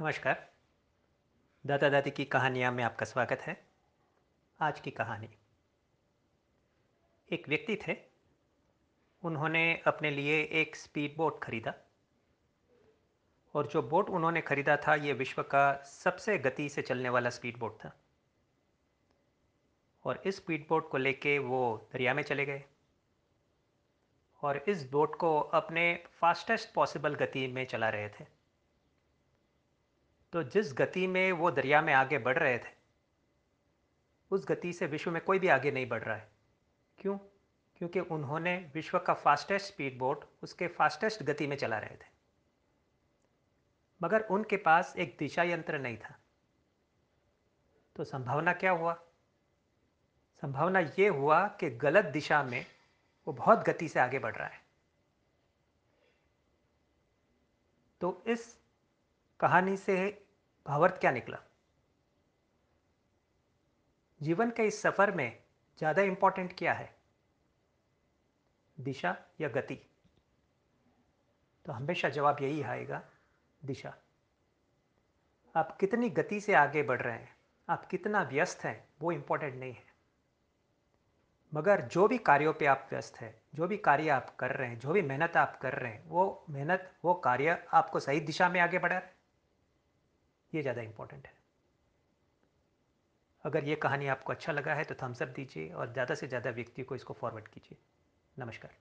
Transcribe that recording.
नमस्कार। दादा दादी की कहानियाँ में आपका स्वागत है। आज की कहानी। एक व्यक्ति थे। उन्होंने अपने लिए एक स्पीड बोट खरीदा। और जो बोट उन्होंने खरीदा था, ये विश्व का सबसे गति से चलने वाला स्पीड बोट था। और इस स्पीड बोट को लेके वो दरिया में चले गए। और इस बोट को अपने फास्टेस्ट पॉसिबल गति में चला रहे थे। तो जिस गति में वो दरिया में आगे बढ़ रहे थे, उस गति से विश्व में कोई भी आगे नहीं बढ़ रहा है। क्यों? क्योंकि उन्होंने विश्व का फास्टेस्ट स्पीड बोट उसके फास्टेस्ट गति में चला रहे थे। मगर उनके पास एक दिशा यंत्र नहीं था। तो संभावना क्या हुआ? संभावना ये हुआ कि गलत दिशा में वो बहुत गति से आगे बढ़ रहा है। तो इस कहानी से भावार्थ क्या निकला? जीवन के इस सफ़र में ज़्यादा इंपॉर्टेंट क्या है? दिशा या गति? तो हमेशा जवाब यही आएगा, दिशा। आप कितनी गति से आगे बढ़ रहे हैं, आप कितना व्यस्त हैं, वो इम्पोर्टेंट नहीं है। मगर जो भी कार्यों पे आप व्यस्त हैं, जो भी कार्य आप कर रहे हैं, जो भी मेहनत आप कर रहे हैं, वो मेहनत, वो कार्य आपको सही दिशा में आगे बढ़ा रहे हैं। ये ज़्यादा इंपॉर्टेंट है। अगर ये कहानी आपको अच्छा लगा है तो थम्सअप दीजिए और ज़्यादा से ज़्यादा व्यक्ति को इसको फॉरवर्ड कीजिए। नमस्कार।